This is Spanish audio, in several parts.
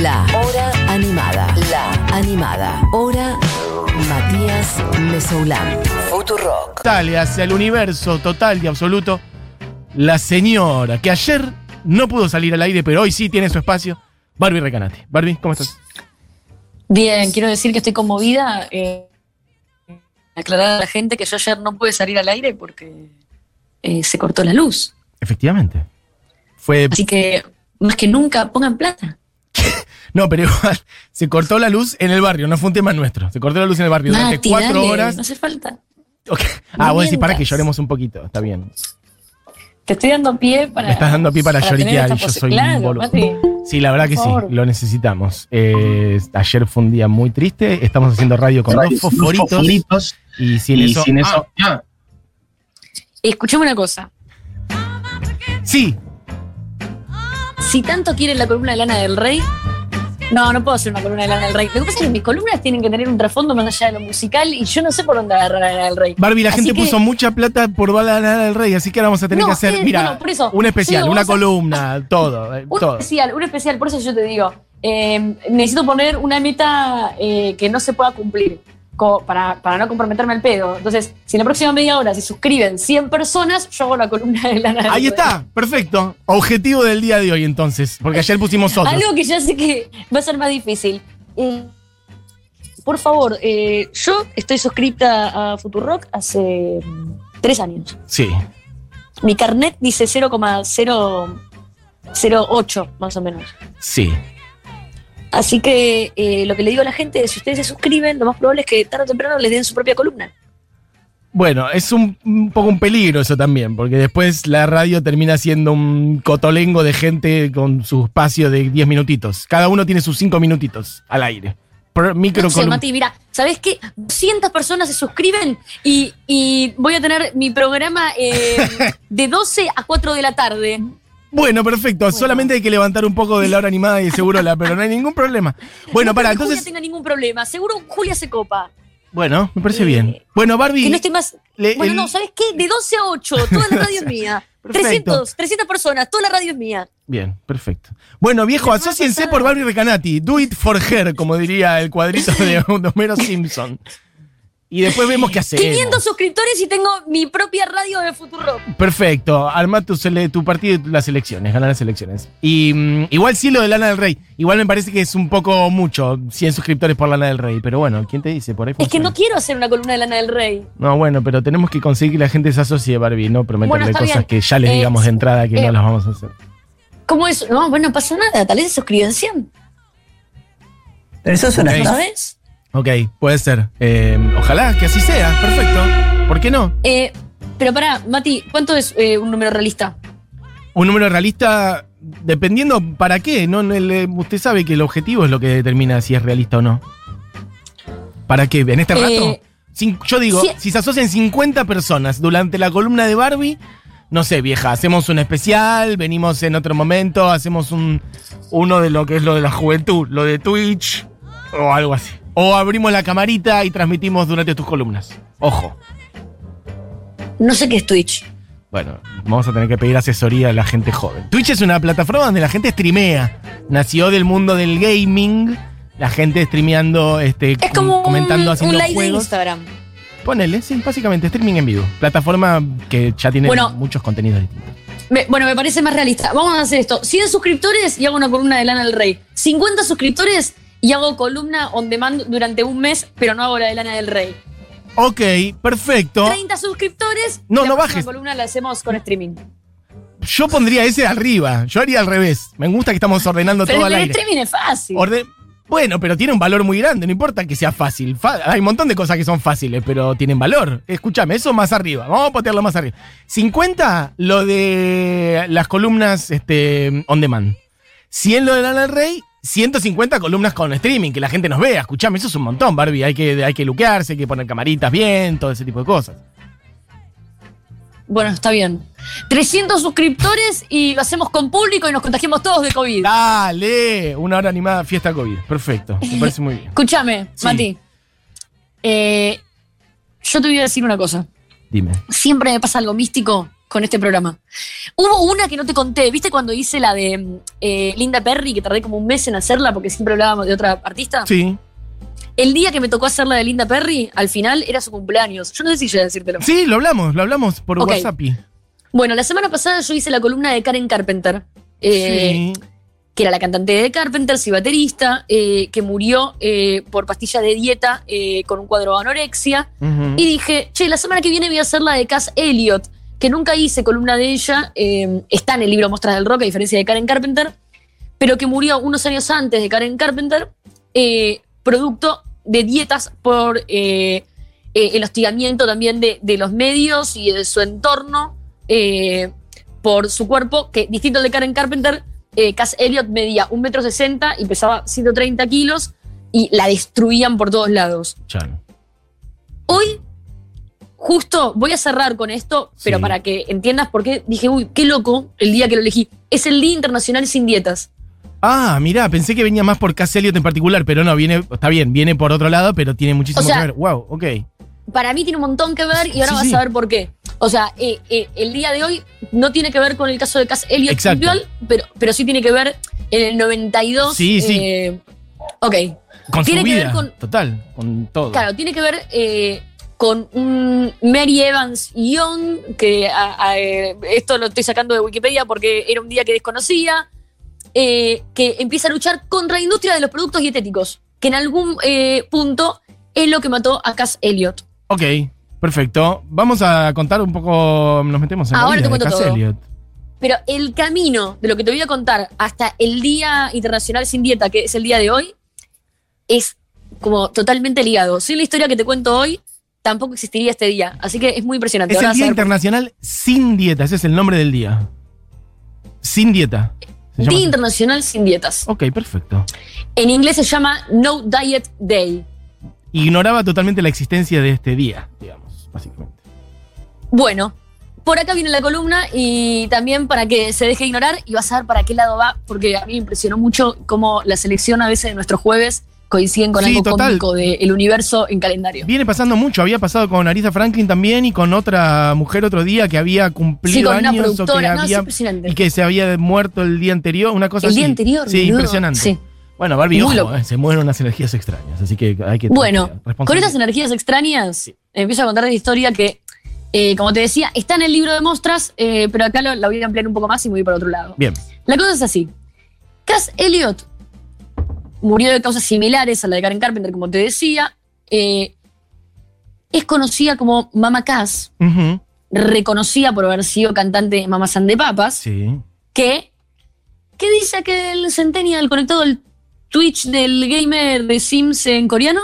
La Hora Animada. La Animada. Hora Matías Mesoulán. Futurock. Total, hacia el universo total y absoluto, la señora que ayer no pudo salir al aire, pero hoy sí tiene su espacio, Barbie Recanati. Barbie, ¿cómo estás? Bien, quiero decir que estoy conmovida. Eh, aclarar a la gente que yo ayer no pude salir al aire porque eh, se cortó la luz. Efectivamente. Fue. Así que, más que nunca, pongan plata. No, pero igual, se cortó la luz en el barrio, no fue un tema nuestro. Se cortó la luz en el barrio durante cuatro dale, horas. No hace falta. Ok. No Ah, vos decís para que lloremos un poquito, está bien. Te estoy dando pie para. Me estás dando pie para tener lloriquear y yo soy un boludo. Mati. Sí, la verdad que sí, lo necesitamos. Eh, ayer fue un día muy triste, estamos haciendo radio con dos fosforitos. Y sin y eso. sin eso. Ah, ah, Escuchame una cosa. sí, Si tanto quieren la columna de Lana del Rey. No, no puedo hacer una columna de Lana del Rey. Lo que pasa es que mis columnas tienen que tener un trasfondo más allá de lo musical y yo no sé por dónde agarrar a Lana del Rey. Barbie, la Así gente que- puso mucha plata por Bala del Rey, así que ahora vamos a tener No, que hacer, eh, mira, bueno, por eso, un especial, digo, una a- columna, todo, eh, Un todo. especial, un especial, por eso yo te digo, eh, necesito poner una meta eh, que no se pueda cumplir para, para no comprometerme al pedo. Entonces, si en la próxima media hora se suscriben 100 personas, yo hago la columna de Lana del Ahí está, perfecto. Objetivo del día de hoy entonces, porque ayer pusimos otro. Algo que ya sé que va a ser más difícil. Eh, por favor, eh, yo estoy suscrita a Futurock hace mm, tres años. Sí, Mi carnet dice 0,008 más o menos. sí. Así que eh, lo que le digo a la gente es, si ustedes se suscriben, lo más probable es que tarde o temprano les den su propia columna. Bueno, es un, un poco un peligro eso también, porque después la radio termina siendo un cotolengo de gente con su espacio de 10 minutitos. Cada uno tiene sus 5 minutitos al aire. Micro No sé. Mati, mira, ¿sabés qué? 200 personas se suscriben y, y voy a tener mi programa eh, de 12 a 4 de la tarde. Bueno, perfecto. Solamente hay que levantar un poco de la hora animada y seguro la, pero no hay ningún problema. Bueno, no para, que Julia entonces. tenga ningún problema. Seguro Julia se copa. Bueno, me parece Eh, bien. Bueno, Barbie. Que no esté más. le- bueno, el- no, ¿sabes qué? De 12 a 8, toda la radio es mía. Perfecto. 300, 300 personas, toda la radio es mía. Bien, perfecto. Bueno, viejo, asóciense por Barbie Recanati. Do it for her, como diría el cuadrito de Homero Simpson. Y después vemos qué hacemos. 500 suscriptores y tengo mi propia radio de Futuro. Perfecto. Arma tu, tu partido y las elecciones, ganar las elecciones. Y mm, igual sí lo de Lana del Rey. Igual me parece que es un poco mucho, 100 suscriptores por Lana del Rey. Pero bueno, ¿quién te dice? Por ahí Es que no quiero hacer una columna de Lana del Rey. No, bueno, pero tenemos que conseguir que la gente se asocie, Barbie, no prometerle Bueno, cosas bien. que ya les Eh, digamos de entrada que eh, no las vamos a hacer. ¿Cómo es? No, bueno, no pasa nada. Tal vez se suscriben 100. Pero eso es una Ok. ¿No cosa. sabes? Ok, puede ser. Eh, ojalá que así sea, perfecto. ¿Por qué no? Eh, pero pará, Mati, ¿cuánto es eh, un número realista? Un número realista, dependiendo para qué, ¿no? Usted sabe que el objetivo es lo que determina si es realista o no. ¿Para qué? ¿En este Eh, rato? Yo digo, sí. si se asocian 50 personas durante la columna de Barbie, no sé, vieja, hacemos un especial, venimos en otro momento, hacemos un uno de lo que es lo de la juventud, lo de Twitch o algo así. O abrimos la camarita y transmitimos durante tus columnas. Ojo. No sé qué es Twitch. Bueno, vamos a tener que pedir asesoría a la gente joven. Twitch es una plataforma donde la gente streamea. Nació del mundo del gaming. La gente streameando, este, Es como un, comentando, un haciendo live de. Instagram. Ponele, sí, básicamente streaming en vivo. Plataforma que ya tiene Bueno. muchos contenidos distintos. Me- bueno, me parece más realista. Vamos a hacer esto. 100 suscriptores y hago una columna de Lana del Rey. 50 suscriptores y hago columna on demand durante un mes, pero no hago la de Lana del Rey. Ok, perfecto. 30 suscriptores. No, y la no bajes. columna la hacemos con streaming. Yo pondría ese arriba. Yo haría al revés. Me gusta que estamos ordenando Pero todo al el aire. streaming es fácil. Orde- bueno, pero tiene un valor muy grande, no importa que sea fácil. Hay un montón de cosas que son fáciles, pero tienen valor. Escúchame, eso más arriba. Vamos a ponerlo más arriba. 50, lo de las columnas este, on demand. 100 lo de Lana del Rey, 150 columnas con streaming, que la gente nos vea. Escuchame, eso es un montón, Barbie. Hay que, hay que luquearse, hay que poner camaritas bien, todo ese tipo de cosas. Bueno, está bien. 300 suscriptores y lo hacemos con público y nos contagiamos todos de COVID. Dale, una hora animada, fiesta COVID. Perfecto, me parece muy bien. Escúchame, Sí. Mati. Eh, yo te voy a decir una cosa. Dime. Siempre me pasa algo místico con este programa. Hubo una que no te conté, ¿viste cuando hice la de eh, Linda Perry, que tardé como un mes en hacerla porque siempre hablábamos de otra artista? Sí. El día que me tocó hacer la de Linda Perry, al final era su cumpleaños. Yo no sé si llegué a decírtelo. Sí, lo hablamos, lo hablamos por Ok. WhatsApp. y- Bueno, la semana pasada yo hice la columna de Karen Carpenter. eh, sí. que era la cantante de Carpenters y baterista, eh, que murió por pastillas de dieta con un cuadro de anorexia. Y dije, che, la semana que viene voy a hacer la de Cass Elliot, que nunca hice columna de ella, eh, está en el libro Mostras del Rock, a diferencia de Karen Carpenter, pero que murió unos años antes de Karen Carpenter, eh, producto de dietas por eh, el hostigamiento también de, de los medios y de su entorno por su cuerpo, que distinto al de Karen Carpenter, Cass Elliot medía un metro sesenta y pesaba 130 kilos y la destruían por todos lados. Chan. Hoy, justo voy a cerrar con esto, pero Sí. para que entiendas por qué dije, uy, qué loco el día que lo elegí. Es el Día Internacional Sin Dietas. Ah, mirá, pensé que venía más por Cass Elliot en particular, pero no, viene, está bien, viene por otro lado, pero tiene muchísimo O sea- que ver. Wow, ok. Para mí tiene un montón que ver y ahora Sí, vas sí. a ver por qué. O sea, eh, eh, el día de hoy no tiene que ver con el caso de Cass Elliot puntual, pero, pero sí tiene que ver en el 92. Sí, sí. eh, ok. Con Tiene su que ver vida, con- total, con todo. Claro, tiene que ver eh, con un Mary Evans Young, que a- a, eh, esto lo estoy sacando de Wikipedia porque era un día que desconocía, eh, que empieza a luchar contra la industria de los productos dietéticos, que en algún eh, punto es lo que mató a Cass Elliot. Ok, perfecto. Vamos a contar un poco, nos metemos en Ahora la te vida de cuento Cass todo. Elliot. Pero el camino de lo que te voy a contar hasta el Día Internacional Sin Dieta, que es el día de hoy, es como totalmente ligado. Sin la historia que te cuento hoy, tampoco existiría este día. Así que es muy impresionante. Es el a Día Internacional sin dieta, ese es el nombre del día. Sin dieta. Se llama Día así. Internacional Sin Dietas. Ok, perfecto. En inglés se llama No Diet Day. Ignoraba totalmente la existencia de este día, digamos, básicamente. Bueno, por acá viene la columna y también para que se deje ignorar y vas a ver para qué lado va, porque a mí me impresionó mucho cómo la selección a veces de nuestros jueves coinciden con Sí, algo total. cómico del universo en calendario. Viene pasando mucho, había pasado con Aretha Franklin también y con otra mujer otro día que había cumplido Sí, con una años o que productora. No, es había impresionante. y que se había muerto el día anterior, una cosa El así. día anterior, Sí, boludo. impresionante. Sí. Bueno, Barbie, ojo, eh, se mueven unas energías extrañas, así que hay que Bueno, con estas energías extrañas, empiezo a contar la historia que, eh, como te decía, está en el libro de Mostras, eh, pero acá lo- la voy a ampliar un poco más y me voy por otro lado. Bien. La cosa es así. Cass Elliot murió de causas similares a la de Karen Carpenter, como te decía. Eh, es conocida como Mama Cass, reconocida por haber sido cantante de Mamas and the Papas, Sí. que, que dice que el Centennial conectado al Twitch del gamer de Sims en coreano,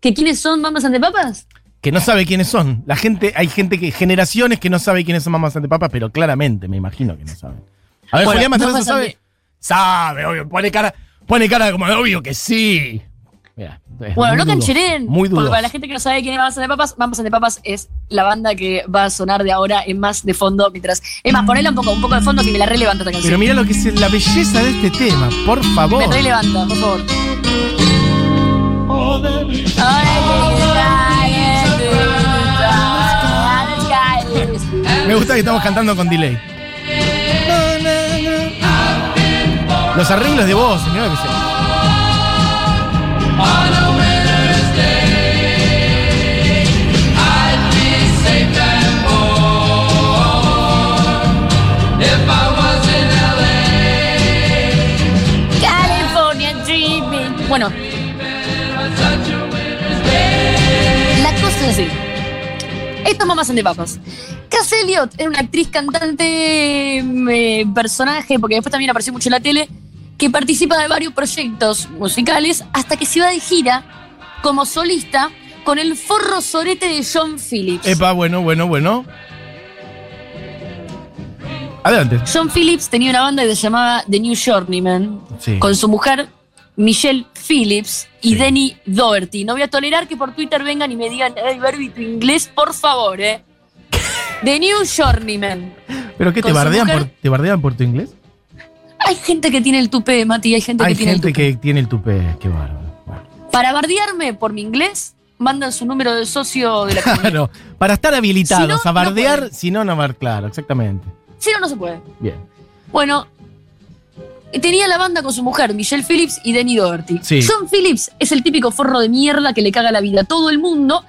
que quiénes son Mamas and the Papas. Que no sabe quiénes son. La gente, hay gente que, generaciones que no sabe quiénes son mamás antepapas, pero claramente me imagino que no saben. A ver, Bueno, Julián Mamas sabe. Sabe, obvio, pone cara, pone cara como de obvio que sí. Mira, Bueno, no cancheren. Muy dudoso. Para la gente que no sabe quién es Mamas and the Papas, Mamas and the Papas es la banda que va a sonar de ahora en más de fondo. Mientras. Es más, ponela un poco, un poco de fondo que me la relevanta esta Pero canción. mira lo que es la belleza de este tema, por favor. Me relevanta, por favor. Me gusta que estamos cantando con delay. Los arreglos de voz, mira lo. California Dreaming. Bueno. La cosa es así. Esto es Mamas and the Papas. Elliot era una actriz, cantante, eh, personaje, porque después también apareció mucho en la tele, que participa de varios proyectos musicales hasta que se va de gira como solista con el forro sorete de John Phillips. Epa, bueno, bueno, bueno. Adelante. John Phillips tenía una banda que se llamaba The New Journeyman, Sí. con su mujer Michelle Phillips y Sí. Denny Doherty. No voy a tolerar que por Twitter vengan y me digan, hey, Barbie, tu inglés, por favor, eh. The New Journeyman. ¿Pero qué te bardean, por, te bardean por tu inglés? Hay gente que tiene el tupé, Mati, hay gente Hay que tiene el tupé. que tiene el tupé, qué bárbaro. Bueno. Para bardearme por mi inglés, mandan su número de socio de la comunidad. Claro, para estar habilitados Si no, a bardear, si no, no va claro, exactamente. Si no, no se puede. Bien. Bueno, tenía la banda con su mujer, Michelle Phillips y Denny Doherty. Sí. John Phillips es el típico forro de mierda que le caga la vida a todo el mundo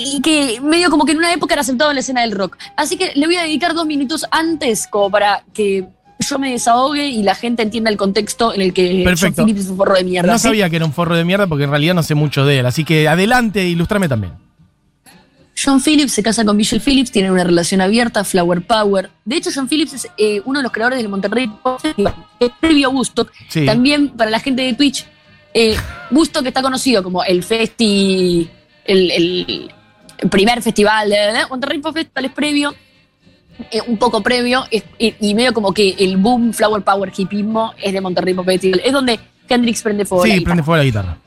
y que medio como que en una época era aceptado en la escena del rock. Así que le voy a dedicar dos minutos antes como para que yo me desahogue y la gente entienda el contexto en el que Perfecto. John Phillips es un forro de mierda. No ¿sí? sabía que era un forro de mierda porque en realidad no sé mucho de él. Así que adelante, ilustrame también. John Phillips se casa con Michelle Phillips, tienen una relación abierta, Flower Power. De hecho, John Phillips es eh, uno de los creadores del Monterrey que previo a Woodstock. Sí. También para la gente de Twitch, eh, Woodstock está conocido como el festi, el primer festival de de- Monterrey Pop Festival es previo, eh, un poco previo, es- y, y medio como que el boom Flower Power hipismo es de Monterrey Pop Festival. Es donde Hendrix prende fuego. Sí, prende fuego la guitarra.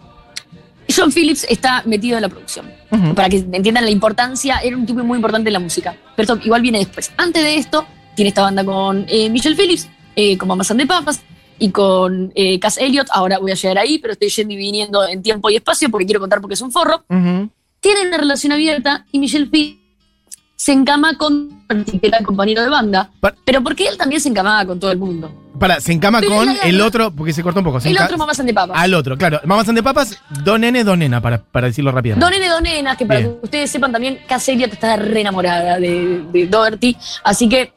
John Phillips está metido en la producción. Para que entiendan la importancia, era un tipo muy importante en la música. Pero esto igual viene después. Antes de esto, tiene esta banda con eh, Michelle Phillips, eh, con Mamas and the Papas, y con eh, Cass Elliot. Ahora voy a llegar ahí, pero estoy yendo y viniendo en tiempo y espacio porque quiero contar porque es un forro. Ujú. Tienen una relación abierta y Michelle Phillips se encama con que era el compañero de banda. Pa- Pero porque él también se encamaba con todo el mundo. Para, se encama Pero con el otro, porque se cortó un poco. se El otro and the Papas. Al otro, claro. Mamás de papas, dos nene, dos nena, para, para decirlo rápidamente. Don N. Donenas, que para Bien. que ustedes sepan también, Cass Elliot está re enamorada de, de Doherty. Así que.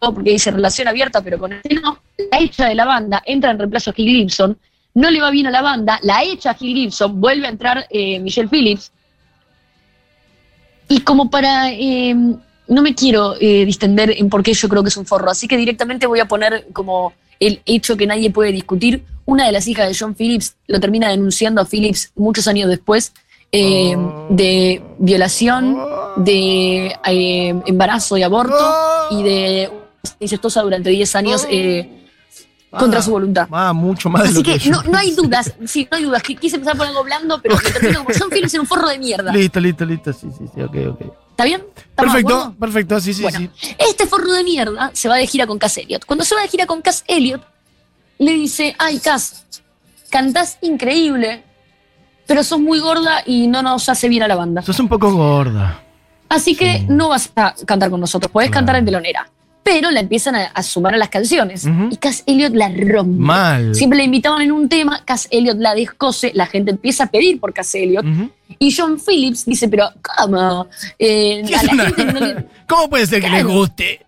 Porque dice relación abierta, pero con este no. La hecha de la banda entra en reemplazo a Gibson. No le va bien a la banda. La hecha a Gil Gibson. Vuelve a entrar eh, Michelle Phillips. Y como para. eh, no me quiero eh, distender en por qué yo creo que es un forro. Así que directamente voy a poner como el hecho que nadie puede discutir. Una de las hijas de John Phillips lo termina denunciando a Phillips muchos años después eh, Oh. de violación, de eh, embarazo y aborto Oh. y de incestuosa durante 10 años eh, contra su voluntad. Ah, mucho más de Así lo que no, no hay dudas, sí, no hay dudas. que Quise empezar por algo blando, pero me termino como John Phillips era un forro de mierda. Listo, listo, listo. Sí, sí, sí, ok, ok. ¿Está bien? ¿Estamos de Perfecto, perfecto, sí, sí, Bueno, sí. Este forro de mierda se va de gira con Cass Elliot. Cuando se va de gira con Cass Elliot, le dice, ay Cass, cantás increíble, pero sos muy gorda y no nos hace bien a la banda. Sos un poco gorda. Así que Sí. no vas a cantar con nosotros, podés Claro. cantar en telonera. Pero la empiezan a, a sumar a las canciones. Y Cass Elliot la rompe. Mal. Siempre la invitaban en un tema, Cass Elliot la descose, la gente empieza a pedir por Cass Elliot. Y John Phillips dice, pero ¿cómo? Eh, ¿Qué a la una- gente no le- ¿Cómo puede ser que les guste?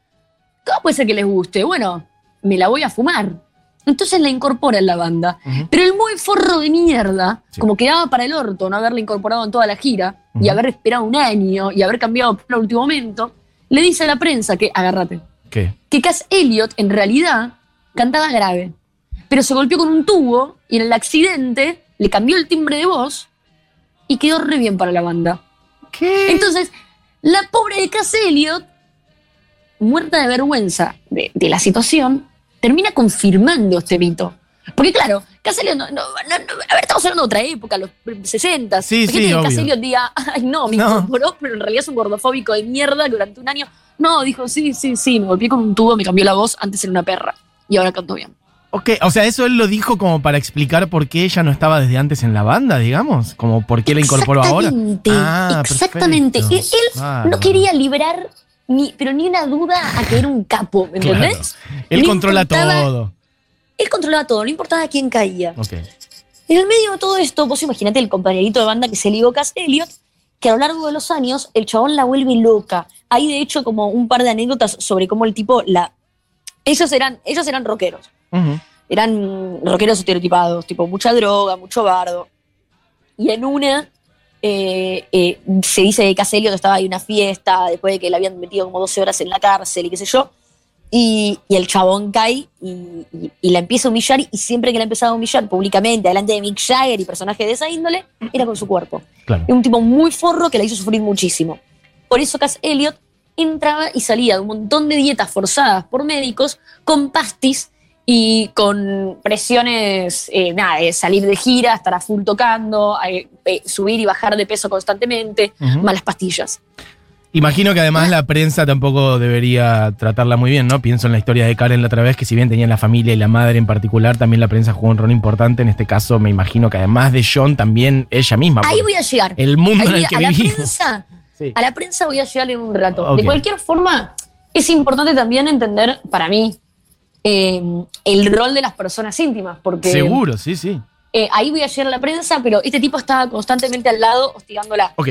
¿Cómo puede ser que les guste? Bueno, me la voy a fumar. Entonces la incorpora en la banda. Pero el muy forro de mierda, Sí. como quedaba para el orto no haberla incorporado en toda la gira y haber esperado un año y haber cambiado al último momento, le dice a la prensa que, agárrate, ¿Qué? que Cass Elliot en realidad cantaba grave, pero se golpeó con un tubo y en el accidente le cambió el timbre de voz y quedó re bien para la banda. ¿Qué? Entonces, la pobre de Cass Elliot, muerta de vergüenza de, de la situación, termina confirmando este mito. Porque claro, Cass Elliot, no, no- no- no- a ver, estamos hablando de otra época, los 60. Sí, sí, que. Elliot diga, ay no, me No. incorporó, pero en realidad es un gordofóbico de mierda que durante un año. No, dijo, sí, sí, sí, me golpeé con un tubo, me cambió la voz, antes era una perra. Y ahora canto bien. Ok, o sea, eso él lo dijo como para explicar por qué ella no estaba desde antes en la banda, digamos. Como por qué la incorporó ahora. Exactamente, Ah, exactamente. Él, perfecto. él no quería liberar, ni, pero ni una duda a que era un capo, ¿me Claro. entendés? Él No controla todo. Él controlaba todo, no importaba quién caía. Ok. En el medio de todo esto, vos imaginate el compañerito de banda que se ligó Cass Elliot, que a lo largo de los años el chabón la vuelve loca. Hay de hecho como un par de anécdotas sobre cómo el tipo la... Ellos eran, ellos eran rockeros, eran rockeros estereotipados, tipo mucha droga, mucho bardo. Y en una eh, eh, se dice que Cass Elliot estaba ahí en una fiesta, después de que le habían metido como 12 horas en la cárcel y qué sé yo. Y, y el chabón cae y, y- y la empieza a humillar y siempre que la empezaba a humillar públicamente, delante de Mick Jagger y personajes de esa índole, era con su cuerpo. Claro. Es un tipo muy forro que la hizo sufrir muchísimo. Por eso Cass Elliot entraba y salía de un montón de dietas forzadas por médicos con pastis y con presiones, eh, nada, de salir de gira, estar a full tocando, eh, eh, subir y bajar de peso constantemente, Ujú. malas pastillas. Imagino que además la prensa tampoco debería tratarla muy bien, ¿no? Pienso en la historia de Karen la otra vez, que si bien tenía la familia y la madre en particular, también la prensa jugó un rol importante. En este caso, me imagino que además de John, también ella misma. Ahí voy a llegar. El mundo Ahí en el que a la vivimos. prensa, Sí. a la prensa voy a llegar en un rato. De cualquier forma, es importante también entender, para mí, eh, el rol de las personas íntimas, porque Seguro, sí, sí. eh, ahí voy a llegar a la prensa, pero este tipo estaba constantemente al lado hostigándola. Ok,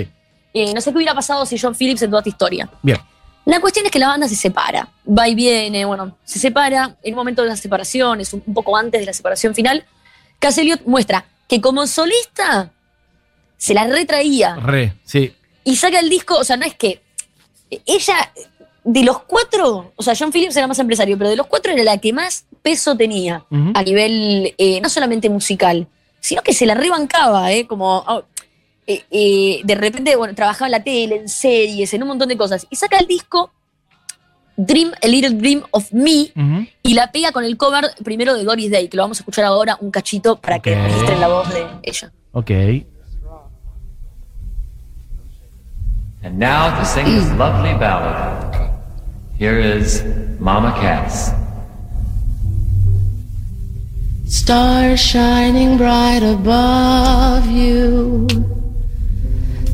Eh, no sé qué hubiera pasado si John Phillips en toda esta historia. bien. La cuestión es que la banda se separa, va y viene, bueno, se separa. En un momento de la separación, es un, poco antes de la separación final, Cass Elliot muestra que como solista se la retraía Re, sí. y saca el disco, o sea, no es que ella, de los cuatro, o sea, John Phillips era más empresario, pero de los cuatro era la que más peso tenía a nivel eh, no solamente musical, sino que se la rebancaba, ¿eh? Como oh, eh, eh, de repente, bueno, trabajaba en la tele, en series, en un montón de cosas. Y saca el disco Dream, A Little Dream of Me y la pega con el cover primero de Doris Day, que lo vamos a escuchar ahora un cachito para que registren la voz de ella. Ok. And now to sing this lovely ballad, here is Mama Cass. Stars shining bright above you.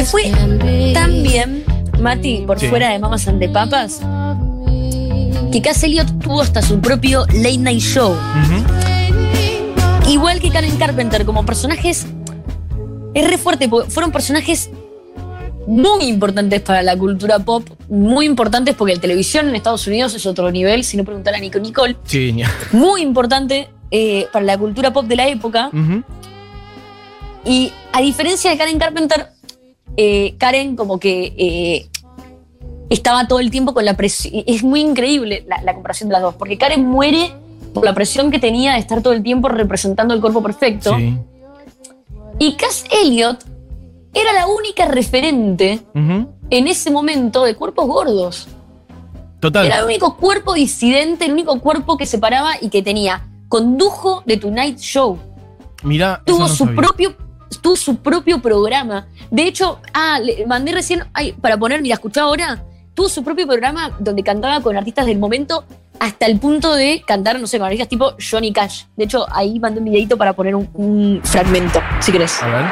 as fue be. también, Mati, por Sí. fuera de Mamas ante Papas, que Cass Elliot tuvo hasta su propio late night show. Igual que Karen Carpenter, como personajes. Es re fuerte, porque fueron personajes muy importantes para la cultura pop, muy importantes porque la televisión en Estados Unidos es otro nivel, si no preguntar a Nico Nicole. Sí, Muy importante eh, para la cultura pop de la época. Y a diferencia de Karen Carpenter, eh, Karen como que eh, estaba todo el tiempo con la presión. Es muy increíble la, la comparación de las dos, porque Karen muere por la presión que tenía de estar todo el tiempo representando el cuerpo perfecto. Sí. Y Cass Elliot era la única referente en ese momento de cuerpos gordos. Total. Era el único cuerpo disidente, el único cuerpo que se paraba y que tenía. Condujo The Tonight Show. Mira, tuvo su propio tuvo su propio programa. De hecho, ah, le mandé recién ay, para poner, mira, escuchá ahora, tuvo su propio programa donde cantaba con artistas del momento hasta el punto de cantar, no sé, con artistas tipo Johnny Cash. De hecho, ahí mandé un videito para poner un, un fragmento, si querés. A ver.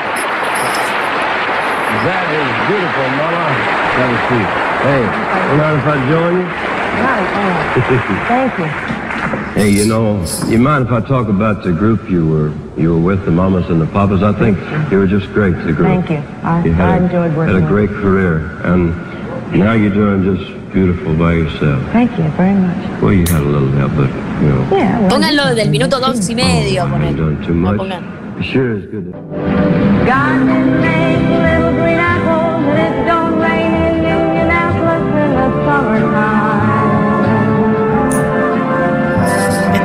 That is beautiful, Mama. That was sweet. Hey, you I join you? Thank you. Hey, you know, you mind if I talk about the group you were you were with, the Mamas and the Papas? I think you were just great, the group. Thank you. I- You I had a- enjoyed working Had a with great career, and now you're doing just beautiful by yourself. Thank you very much. Well, you had a little help, but you know. Yeah, well, Pónganlo del minuto dos y medio, oh, I poner. haven't done too No much. pongan. Sure is good. God didn't little green apples and it don't rain in Indianapolis in the summertime.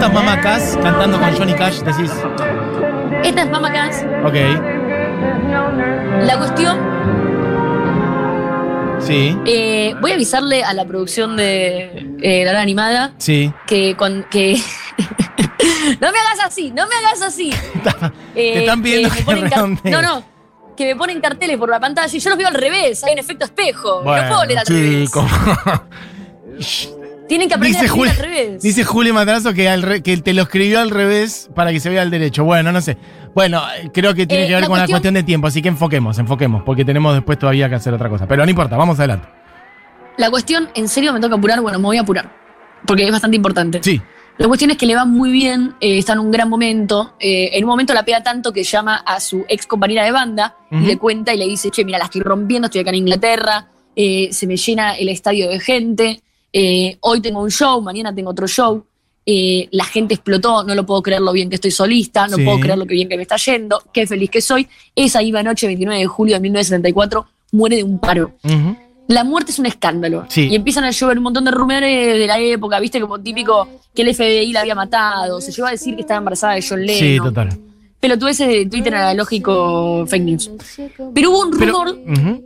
Esta es Mama Cass cantando con Johnny Cash, decís. Esta es Mama Cass. Ok. La cuestión, Sí. eh, voy a avisarle a la producción de eh, La Hora Animada Sí. que con que no me hagas así, no me hagas así. Eh, Te están pidiendo me que. No, no. Que me ponen carteles por la pantalla y yo los veo al revés. Hay un efecto espejo. no puedo leer al revés. Tienen que aprender Dice, a Juli, al revés. dice Julio Matrazo que, al re- que te lo escribió al revés para que se vea al derecho. Bueno, no sé. Bueno, creo que tiene Eh, que ver la con la cuestión- de tiempo, así que enfoquemos, enfoquemos, porque tenemos después todavía que hacer otra cosa. Pero no importa, vamos adelante. La cuestión, en serio me toca apurar. Bueno, me voy a apurar. Porque es bastante importante. Sí. La cuestión es que le va muy bien, eh, está en un gran momento. eh, en un momento la pega tanto que llama a su ex compañera de banda y le cuenta y le dice, che, mira, la estoy rompiendo, estoy acá en Inglaterra, se me llena el estadio de gente, eh, hoy tengo un show, mañana tengo otro show, eh, la gente explotó, no lo puedo creer lo bien que estoy solista, no Sí. puedo creer lo que bien que me está yendo, qué feliz que soy. Esa misma noche, 29 de julio de 1974, muere de un paro. La muerte es un escándalo. Sí. Y empiezan a llover un montón de rumores de la época, viste, como típico que el FBI la había matado. Se llegó a decir que estaba embarazada de John Lennon. Sí, total. Pero tú ese de Twitter analógico fake news. Pero hubo un Pero, rumor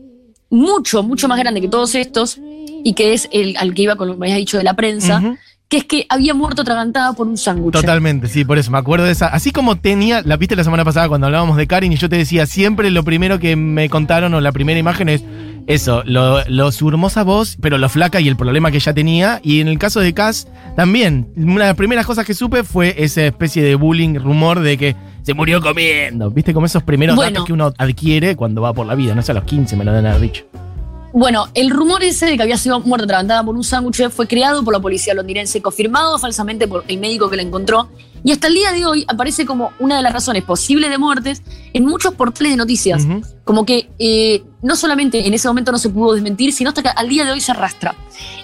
mucho, mucho más grande que todos estos, y que es el al que iba con lo que me habías dicho de la prensa, que es que había muerto atragantada por un sándwich. Totalmente, sí, por eso me acuerdo de esa. Así como tenía, la viste la semana pasada cuando hablábamos de Karin y yo te decía, siempre lo primero que me contaron o la primera imagen es eso, lo, lo su hermosa voz, pero lo flaca y el problema que ella tenía. Y en el caso de Cass, también, una de las primeras cosas que supe fue esa especie de bullying, rumor de que se murió comiendo. Viste, como esos primeros Bueno. datos que uno adquiere cuando va por la vida, no sé, a los 15 me lo deben haber dicho. Bueno, el rumor ese de que había sido muerta atragantada por un sándwich fue creado por la policía londinense, confirmado falsamente por el médico que la encontró, y hasta el día de hoy aparece como una de las razones posibles de muertes en muchos portales de noticias. Como que eh, no solamente en ese momento no se pudo desmentir, sino hasta que al día de hoy se arrastra.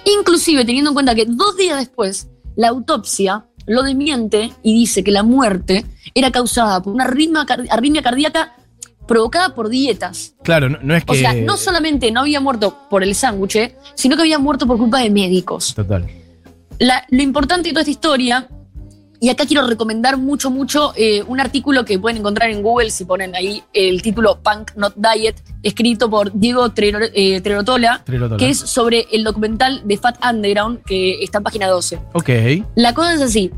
Inclusive teniendo en cuenta que dos días después la autopsia lo desmiente y dice que la muerte era causada por una arritmia cardíaca provocada por dietas. Claro, no, no es que. O sea, no solamente no había muerto por el sándwich, sino que había muerto por culpa de médicos. Total. La- lo importante de toda esta historia, y acá quiero recomendar mucho, mucho eh, un artículo que pueden encontrar en Google si ponen ahí el título Punk Not Diet, escrito por Diego Trero- eh, Trerotola, Trerotola. que es sobre el documental de Fat Underground que está en página 12. Ok. La cosa es así.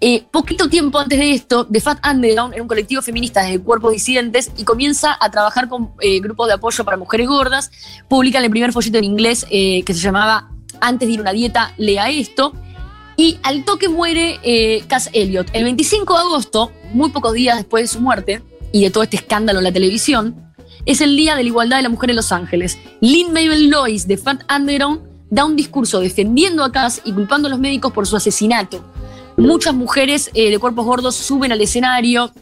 Eh, poquito tiempo antes de esto, The Fat Underground era un colectivo feminista de cuerpos disidentes y comienza a trabajar con eh, grupos de apoyo para mujeres gordas. Publican el primer folleto en inglés eh, que se llamaba Antes de ir a una dieta, lea esto. Y al toque muere Cass Elliot. El 25 de agosto, muy pocos días después de su muerte y de todo este escándalo en la televisión, es el Día de la Igualdad de la Mujer en Los Ángeles. Lynn Mabel Lois de Fat Underground da un discurso defendiendo a Cass y culpando a los médicos por su asesinato. Muchas mujeres eh, de cuerpos gordos suben al escenario.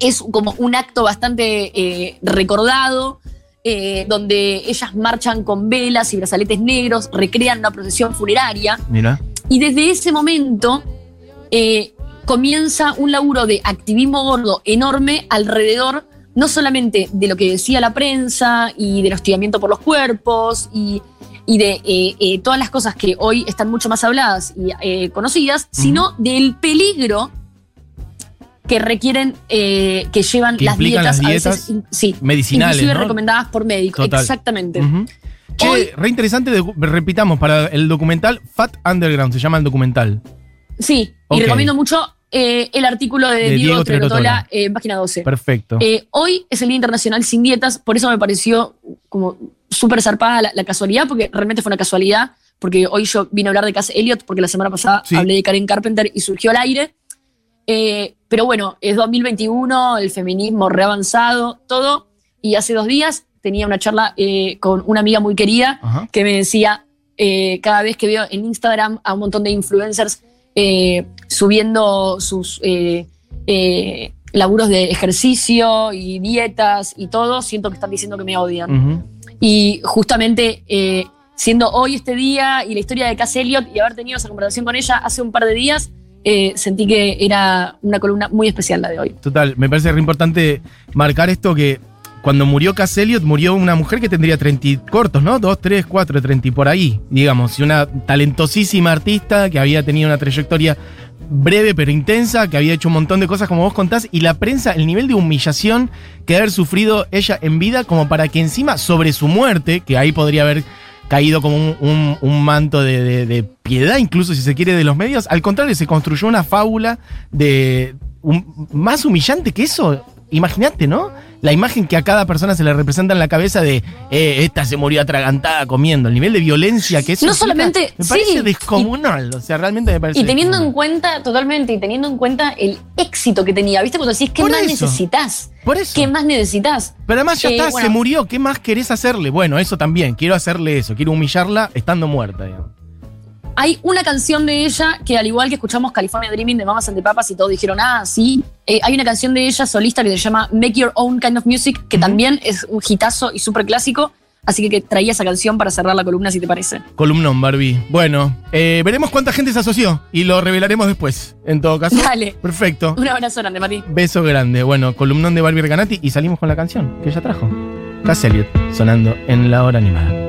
Es como un acto bastante eh, recordado, eh, donde ellas marchan con velas y brazaletes negros, recrean una procesión funeraria. Mira. Y desde ese momento eh, comienza un laburo de activismo gordo enorme alrededor no solamente de lo que decía la prensa y del hostigamiento por los cuerpos y, y de eh, eh, todas las cosas que hoy están mucho más habladas y eh, conocidas, sino del peligro que requieren, que llevan Que las dietas, las a veces, dietas in- sí, medicinales, inclusive ¿no? recomendadas por médicos. Total. Exactamente. Ujú. Che, Hoy- re interesante, de- repitamos, para el documental Fat Underground, se llama el documental. Sí, y recomiendo mucho eh, el artículo de, De Diego, Diego Trerotola. Página 12. Perfecto. Eh, hoy es el Día Internacional Sin Dietas, por eso me pareció como súper zarpada la, la casualidad, porque realmente fue una casualidad, porque hoy yo vine a hablar de Cass Elliot, porque la semana pasada Sí. hablé de Karen Carpenter y surgió al aire. Eh, pero bueno, es 2021, el feminismo reavanzado, todo, y hace dos días tenía una charla eh, con una amiga muy querida Ajá. que me decía, eh, cada vez que veo en Instagram a un montón de influencers subiendo sus laburos de ejercicio y dietas y todo, siento que están diciendo que me odian. Y justamente eh, siendo hoy este día y la historia de Cass Elliot y haber tenido esa conversación con ella hace un par de días, eh, sentí que era una columna muy especial la de hoy. Total, me parece re importante marcar esto que cuando murió Cass Elliot, murió una mujer que tendría 30 y cortos, ¿no? 2, 3, 4, 30 y por ahí, digamos. Y una talentosísima artista que había tenido una trayectoria breve pero intensa, que había hecho un montón de cosas como vos contás, y la prensa, el nivel de humillación que haber sufrido ella en vida, como para que encima sobre su muerte, que ahí podría haber caído como un, manto de, piedad, incluso si se quiere, de los medios, al contrario, se construyó una fábula de más humillante que eso. Imagínate, ¿no? La imagen que a cada persona se le representa en la cabeza de eh, esta se murió atragantada comiendo, el nivel de violencia que eso No implica, solamente- me parece sí, descomunal, o sea, realmente me parece Y teniendo en cuenta, totalmente, y teniendo en cuenta el éxito que tenía, ¿viste? Cuando decís, ¿qué Por más eso. necesitas? Por eso. ¿Qué más necesitas? Pero además ya Eh, está, bueno. se murió, ¿qué más querés hacerle? Bueno, eso también, quiero hacerle eso, quiero humillarla estando muerta, digamos. Hay una canción de ella que, al igual que escuchamos California Dreaming de Mamas and the Papas y todos dijeron, ah, sí. eh, hay una canción de ella solista que se llama Make Your Own Kind of Music, que también es un hitazo y súper clásico. Así que, traía esa canción para cerrar la columna, si te parece. Columnón, Barbie. Bueno, eh, veremos cuánta gente se asoció y lo revelaremos después, en todo caso. Dale. Perfecto. Un abrazo grande, Mati. Beso grande. Bueno, columnón de Barbie Recanati y salimos con la canción que ella trajo. Cass Elliot, sonando en la hora animada.